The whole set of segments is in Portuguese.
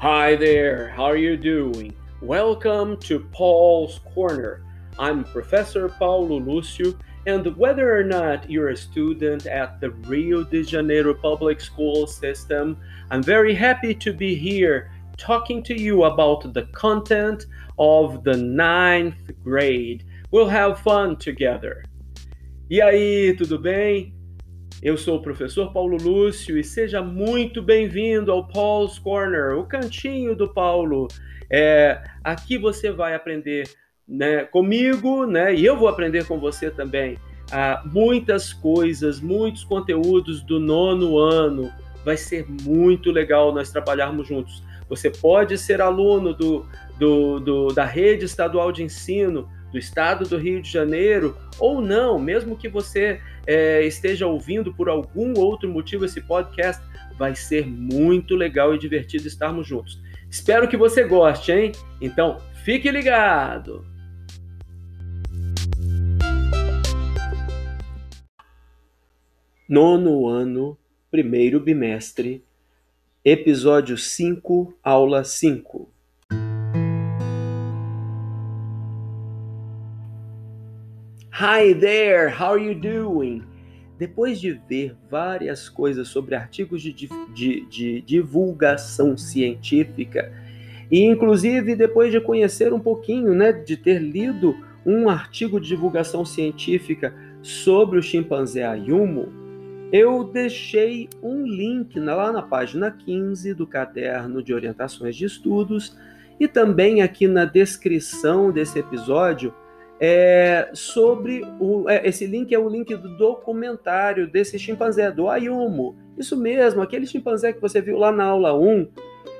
Hi there, how are you doing? Welcome to Paul's Corner. I'm Professor Paulo Lúcio, and whether or not you're a student at the Rio de Janeiro public school system, I'm very happy to be here talking to you about the content of the ninth grade. We'll have fun together. E aí, tudo bem? Eu sou o professor Paulo Lúcio e seja muito bem-vindo ao Paul's Corner, o cantinho do Paulo. É, aqui você vai aprender né, comigo, né, e eu vou aprender com você também, ah, muitas coisas, muitos conteúdos do nono ano. Vai ser muito legal nós trabalharmos juntos. Você pode ser aluno do, do, do da rede estadual de ensino do estado do Rio de Janeiro, ou não, mesmo que você é, esteja ouvindo por algum outro motivo esse podcast, vai ser muito legal e divertido estarmos juntos. Espero que você goste, hein? Então, fique ligado! Nono ano, primeiro bimestre, episódio 5, aula 5. Hi there, how are you doing? Depois de ver várias coisas sobre artigos de, de, de, divulgação científica, e inclusive depois de conhecer um pouquinho, né, de ter lido um artigo de divulgação científica sobre o chimpanzé Ayumu, eu deixei um link lá na página 15 do caderno de orientações de estudos e também aqui na descrição desse episódio é, sobre o, é, esse link é o link do documentário desse chimpanzé, do Ayumu. Isso mesmo, aquele chimpanzé que você viu lá na aula 1.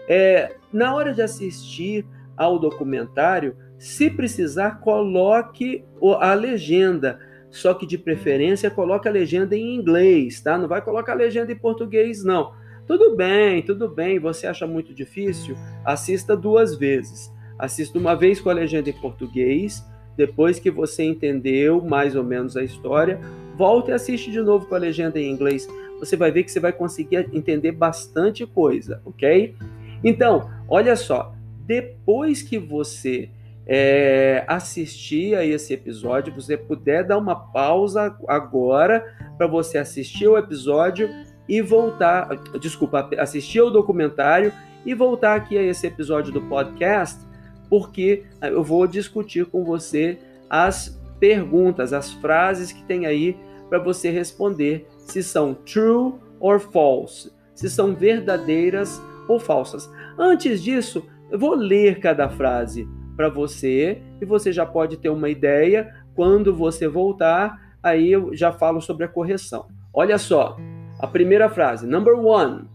É, na hora de assistir ao documentário, se precisar, coloque a legenda. Só que de preferência coloque a legenda em inglês, tá? Não vai colocar a legenda em português, não. Tudo bem, tudo bem. Você acha muito difícil? Assista duas vezes. Assista uma vez com a legenda em português depois que você entendeu mais ou menos a história, volte e assiste de novo com a legenda em inglês. Você vai ver que você vai conseguir entender bastante coisa, ok? Então, olha só, depois que você é, assistir a esse episódio, você puder dar uma pausa agora para você assistir o episódio e voltar, desculpa, assistir o documentário e voltar aqui a esse episódio do podcast porque eu vou discutir com você as perguntas, as frases que tem aí para você responder se são true or false, se são verdadeiras ou falsas. Antes disso, eu vou ler cada frase para você e você já pode ter uma ideia. Quando você voltar, aí eu já falo sobre a correção. Olha só, a primeira frase, number one.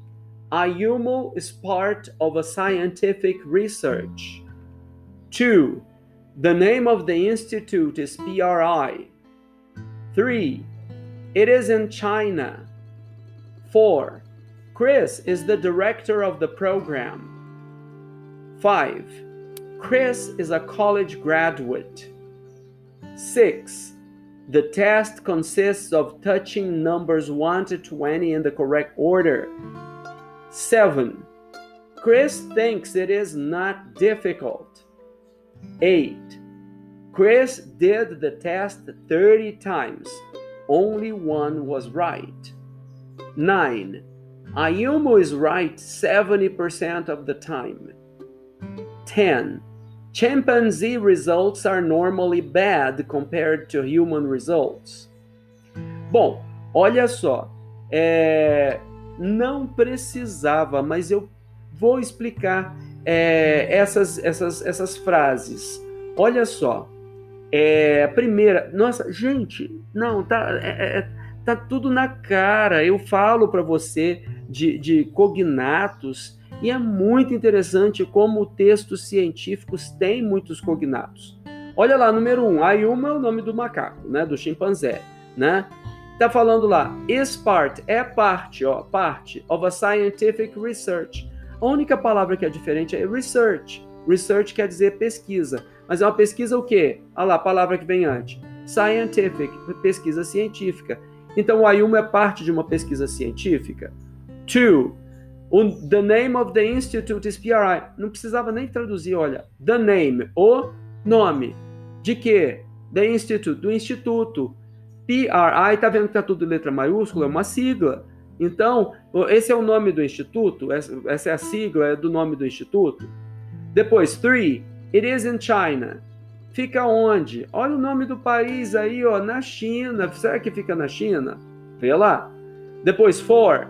Ayumu is part of a scientific research. Two, the name of the institute is PRI. Three, it is in China. Four, Chris is the director of the program. Five, Chris is a college graduate. Six, the test consists of touching numbers 1 to 20 in the correct order. 7. Chris thinks it is not difficult. 8. Chris did the test 30 times. Only one was right. 9. Ayumu is right 70% of the time. 10. Chimpanzee results are normally bad compared to human results. Bom, olha só, é, não precisava, mas eu vou explicar é, essas, essas, essas frases. Olha só. É, primeira, nossa, gente, não, tá, é, é, é tá tudo na cara. Eu falo para você de, de cognatos e é muito interessante como textos científicos têm muitos cognatos. Olha lá, número um, Ayuma é o nome do macaco, né, do chimpanzé, né? Tá falando lá, is part, é parte, ó, parte of a scientific research. A única palavra que é diferente é research. Research quer dizer pesquisa. Mas é uma pesquisa o quê? Olha lá, a palavra que vem antes. Scientific, pesquisa científica. Então o Ayumu é parte de uma pesquisa científica. Two, O, the name of the institute is PRI. Não precisava nem traduzir, olha. The name, o nome. De quê? The institute, do instituto. PRI, tá vendo que tá tudo letra maiúscula? É uma sigla. Então, esse é o nome do instituto, essa é a sigla é do nome do instituto. Depois, three, it is in China. Fica onde? Olha o nome do país aí, ó, na China. Será que fica na China? Vê lá. Depois, four,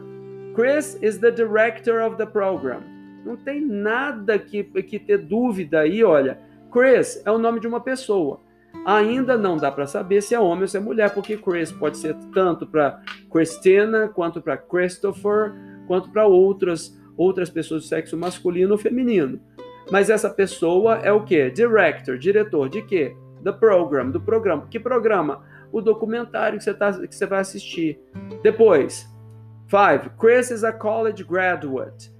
Chris is the director of the program. Não tem nada que, que ter dúvida aí, olha. Chris é o nome de uma pessoa. Ainda não dá para saber se é homem ou se é mulher, porque Chris pode ser tanto para Christina, quanto para Christopher, quanto para outras outras pessoas do sexo masculino ou feminino. Mas essa pessoa é o que? Director, diretor de quê? The program, do programa. Que programa? O documentário que você, tá, que você vai assistir. Depois, five, Chris is a college graduate.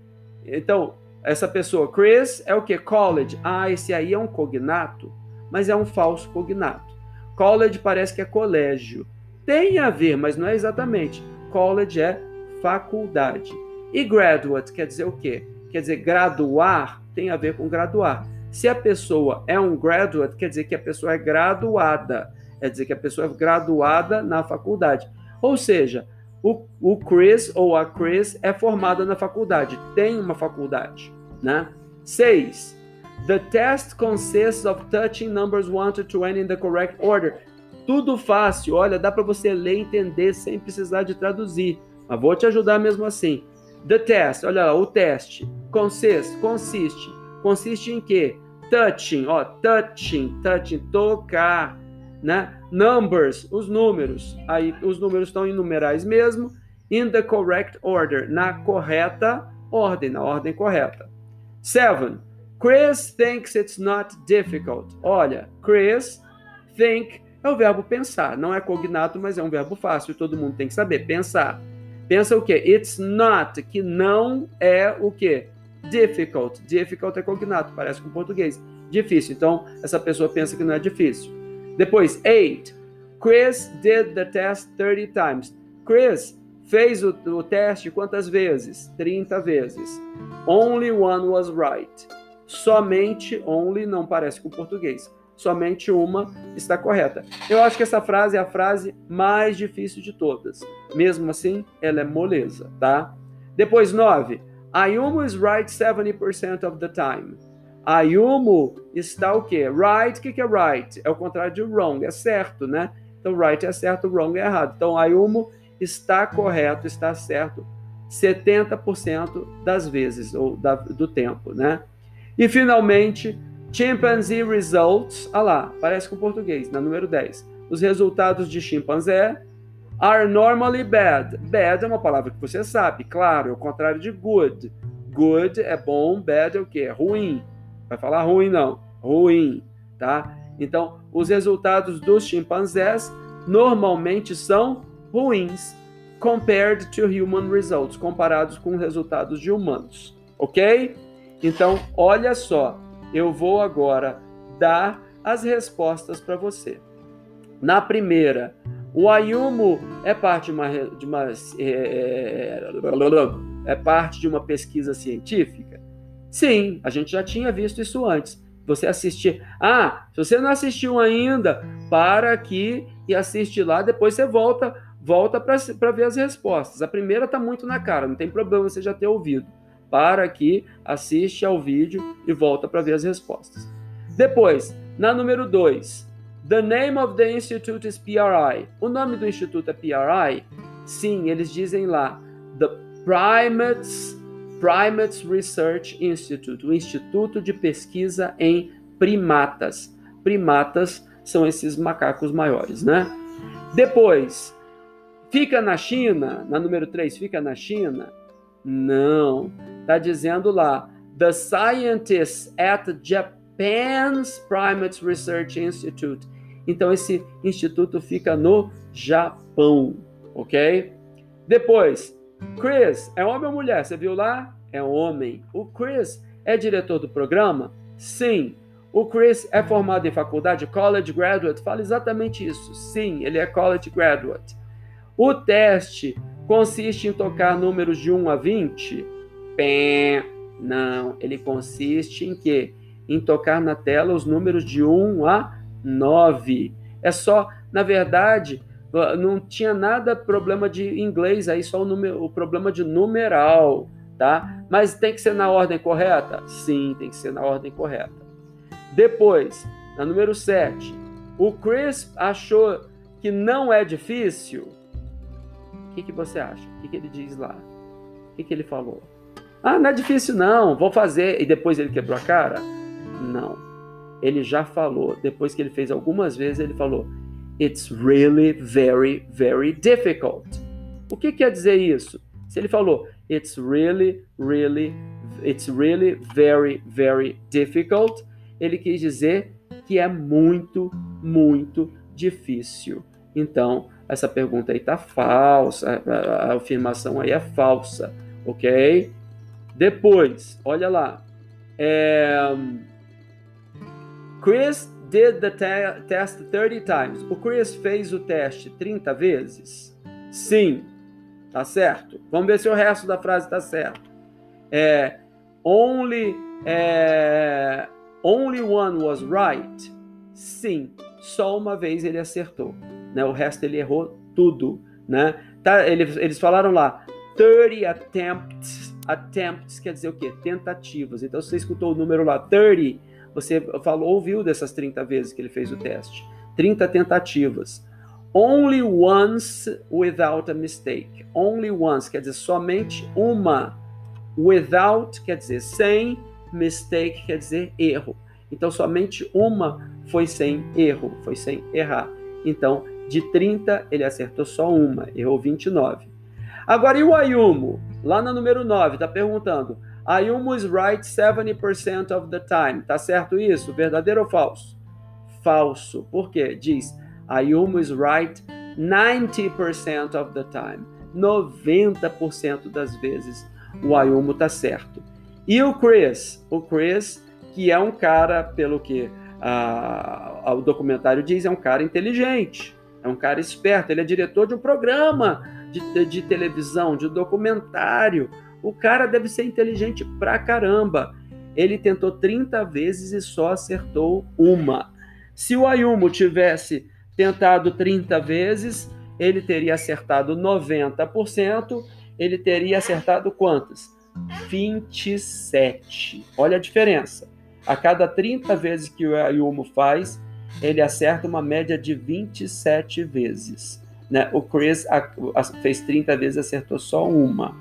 Então, essa pessoa, Chris, é o que? College. Ah, esse aí é um cognato mas é um falso cognato. College parece que é colégio. Tem a ver, mas não é exatamente. College é faculdade. E graduate quer dizer o quê? Quer dizer, graduar tem a ver com graduar. Se a pessoa é um graduate, quer dizer que a pessoa é graduada. Quer dizer que a pessoa é graduada na faculdade. Ou seja, o, o Chris ou a Chris é formada na faculdade, tem uma faculdade. Né? Seis, The test consists of touching numbers 1 to 20 in the correct order. Tudo fácil, olha, dá para você ler e entender sem precisar de traduzir. Mas vou te ajudar mesmo assim. The test, olha lá, o teste. Consist, consiste. Consiste em quê? Touching, ó, touching, touching, tocar, né? Numbers, os números. Aí os números estão em numerais mesmo. In the correct order, na correta ordem, na ordem correta. Seven. Chris thinks it's not difficult. Olha, Chris think é o verbo pensar, não é cognato, mas é um verbo fácil, todo mundo tem que saber pensar. Pensa o quê? It's not, que não é o quê? Difficult. Difficult é cognato, parece com português. Difícil. Então, essa pessoa pensa que não é difícil. Depois, eight. Chris did the test 30 times. Chris fez o, o teste quantas vezes? 30 vezes. Only one was right. Somente only não parece com português. Somente uma está correta. Eu acho que essa frase é a frase mais difícil de todas. Mesmo assim, ela é moleza, tá? Depois, 9. Ayumu is right 70% of the time. Ayumu está o quê? Right, o que, que é right? É o contrário de wrong, é certo, né? Então, right é certo, wrong é errado. Então, Ayumu está correto, está certo 70% das vezes, ou da, do tempo, né? E finalmente, Chimpanzee Results, ah lá, parece com português, na número 10. Os resultados de chimpanzé are normally bad. Bad é uma palavra que você sabe, claro, é o contrário de good. Good é bom, bad é o quê? É ruim. Vai falar ruim não, ruim, tá? Então, os resultados dos chimpanzés normalmente são ruins compared to human results, comparados com resultados de humanos, ok? Então, olha só, eu vou agora dar as respostas para você. Na primeira, o Ayumu é parte de uma, de uma é, é parte de uma pesquisa científica? Sim, a gente já tinha visto isso antes. Você assistir. Ah, se você não assistiu ainda, para aqui e assiste lá, depois você volta, volta para ver as respostas. A primeira está muito na cara, não tem problema você já ter ouvido para aqui, assiste ao vídeo e volta para ver as respostas. Depois, na número 2, The name of the institute is PRI. O nome do instituto é PRI? Sim, eles dizem lá, The Primates, Primates Research Institute, o Instituto de Pesquisa em Primatas. Primatas são esses macacos maiores, né? Depois, fica na China, na número 3, fica na China. Não, está dizendo lá, the scientists at Japan's Primates Research Institute. Então esse instituto fica no Japão, ok? Depois, Chris é homem ou mulher? Você viu lá? É homem. O Chris é diretor do programa? Sim. O Chris é formado em faculdade, college graduate? Fala exatamente isso. Sim, ele é college graduate. O teste consiste em tocar números de 1 a 20? pé. Não, ele consiste em quê? Em tocar na tela os números de 1 a 9. É só, na verdade, não tinha nada problema de inglês aí, só o, número, o problema de numeral, tá? Mas tem que ser na ordem correta? Sim, tem que ser na ordem correta. Depois, na número 7, o Chris achou que não é difícil. O que, que você acha? O que, que ele diz lá? O que, que ele falou? Ah, não é difícil não, vou fazer. E depois ele quebrou a cara? Não. Ele já falou, depois que ele fez algumas vezes, ele falou: It's really very, very difficult. O que quer dizer isso? Se ele falou It's really, really, it's really very, very difficult, ele quis dizer que é muito, muito difícil. Então, essa pergunta aí está falsa, a, a afirmação aí é falsa, ok? Depois, olha lá. É... Chris did the te test 30 times. O Chris fez o teste 30 vezes? Sim. Tá certo? Vamos ver se o resto da frase tá certo. É, only, é, only one was right? Sim. Só uma vez ele acertou. Né? O resto ele errou tudo. Né? Tá, eles, eles falaram lá 30 attempts. Attempts quer dizer o quê? Tentativas. Então, se você escutou o número lá, 30, você falou, ouviu dessas 30 vezes que ele fez o teste. 30 tentativas. Only once without a mistake. Only once quer dizer somente uma. Without quer dizer sem. Mistake quer dizer erro. Então, somente uma foi sem erro, foi sem errar. Então, de 30, ele acertou só uma, errou 29. Agora, e o Ayumo? Lá no número 9, está perguntando: Ayumu is right 70% of the time. Tá certo isso? Verdadeiro ou falso? Falso. Por quê? Diz Ayumu is right 90% of the time. 90% das vezes o Ayumu tá certo. E o Chris? O Chris, que é um cara, pelo que o documentário diz, é um cara inteligente, é um cara esperto, ele é diretor de um programa de, de, de televisão, de documentário. O cara deve ser inteligente pra caramba. Ele tentou 30 vezes e só acertou uma. Se o Ayumu tivesse tentado 30 vezes, ele teria acertado 90%, ele teria acertado quantas? 27. Olha a diferença. A cada 30 vezes que o Ayumu faz, ele acerta uma média de 27 vezes. Né? O Chris fez 30 vezes, acertou só uma.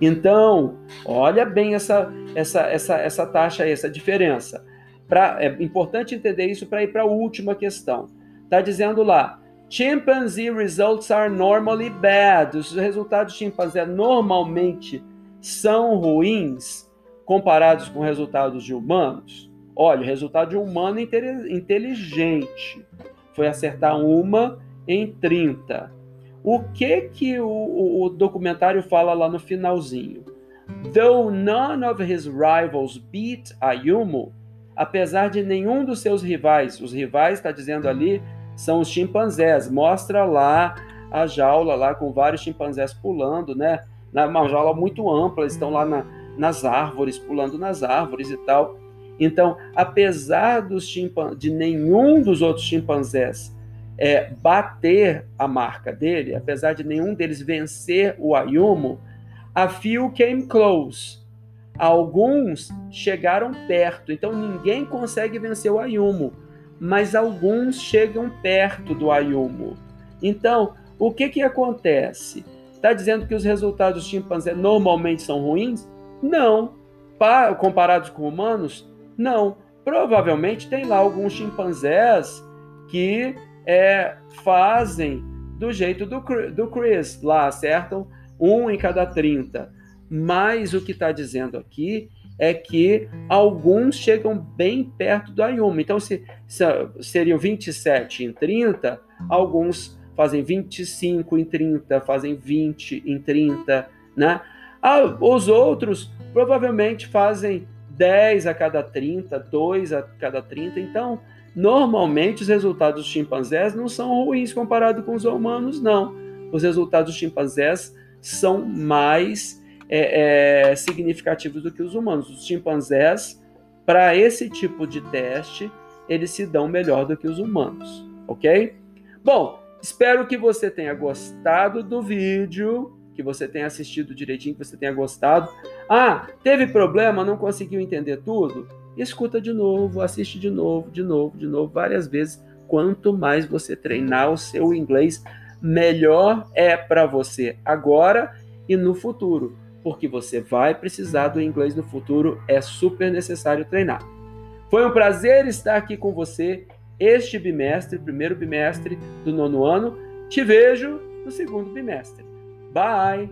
Então, olha bem essa, essa, essa, essa taxa essa diferença. Pra, é importante entender isso para ir para a última questão. Está dizendo lá, chimpanzee results are normally bad. Os resultados de chimpanzé normalmente são ruins comparados com resultados de humanos. Olha, o resultado de um humano inteligente foi acertar uma em 30. O que que o, o, documentário fala lá no finalzinho? Though none of his rivals beat Ayumu, apesar de nenhum dos seus rivais, os rivais está dizendo ali são os chimpanzés. Mostra lá a jaula lá com vários chimpanzés pulando, né? Uma jaula muito ampla, estão lá na, nas árvores, pulando nas árvores e tal. Então, apesar dos de nenhum dos outros chimpanzés é, bater a marca dele, apesar de nenhum deles vencer o Ayumu, a few came close. Alguns chegaram perto, então ninguém consegue vencer o Ayumu, mas alguns chegam perto do Ayumu. Então, o que que acontece? Está dizendo que os resultados dos chimpanzés normalmente são ruins? Não. Pa comparados com humanos? Não. Provavelmente tem lá alguns chimpanzés que é, fazem do jeito do, do Chris, lá acertam um em cada 30. Mas o que está dizendo aqui é que alguns chegam bem perto do Ayuma. Então, se, se seriam 27 em 30, alguns fazem 25 em 30, fazem 20 em 30, né? Ah, os outros provavelmente fazem 10 a cada 30, 2 a cada 30. Então, Normalmente, os resultados dos chimpanzés não são ruins comparado com os humanos, não. Os resultados dos chimpanzés são mais é, é, significativos do que os humanos. Os chimpanzés, para esse tipo de teste, eles se dão melhor do que os humanos, ok? Bom, espero que você tenha gostado do vídeo, que você tenha assistido direitinho, que você tenha gostado. Ah, teve problema, não conseguiu entender tudo? Escuta de novo, assiste de novo, de novo, de novo, várias vezes. Quanto mais você treinar o seu inglês, melhor é para você agora e no futuro, porque você vai precisar do inglês no futuro, é super necessário treinar. Foi um prazer estar aqui com você este bimestre, primeiro bimestre do nono ano. Te vejo no segundo bimestre. Bye!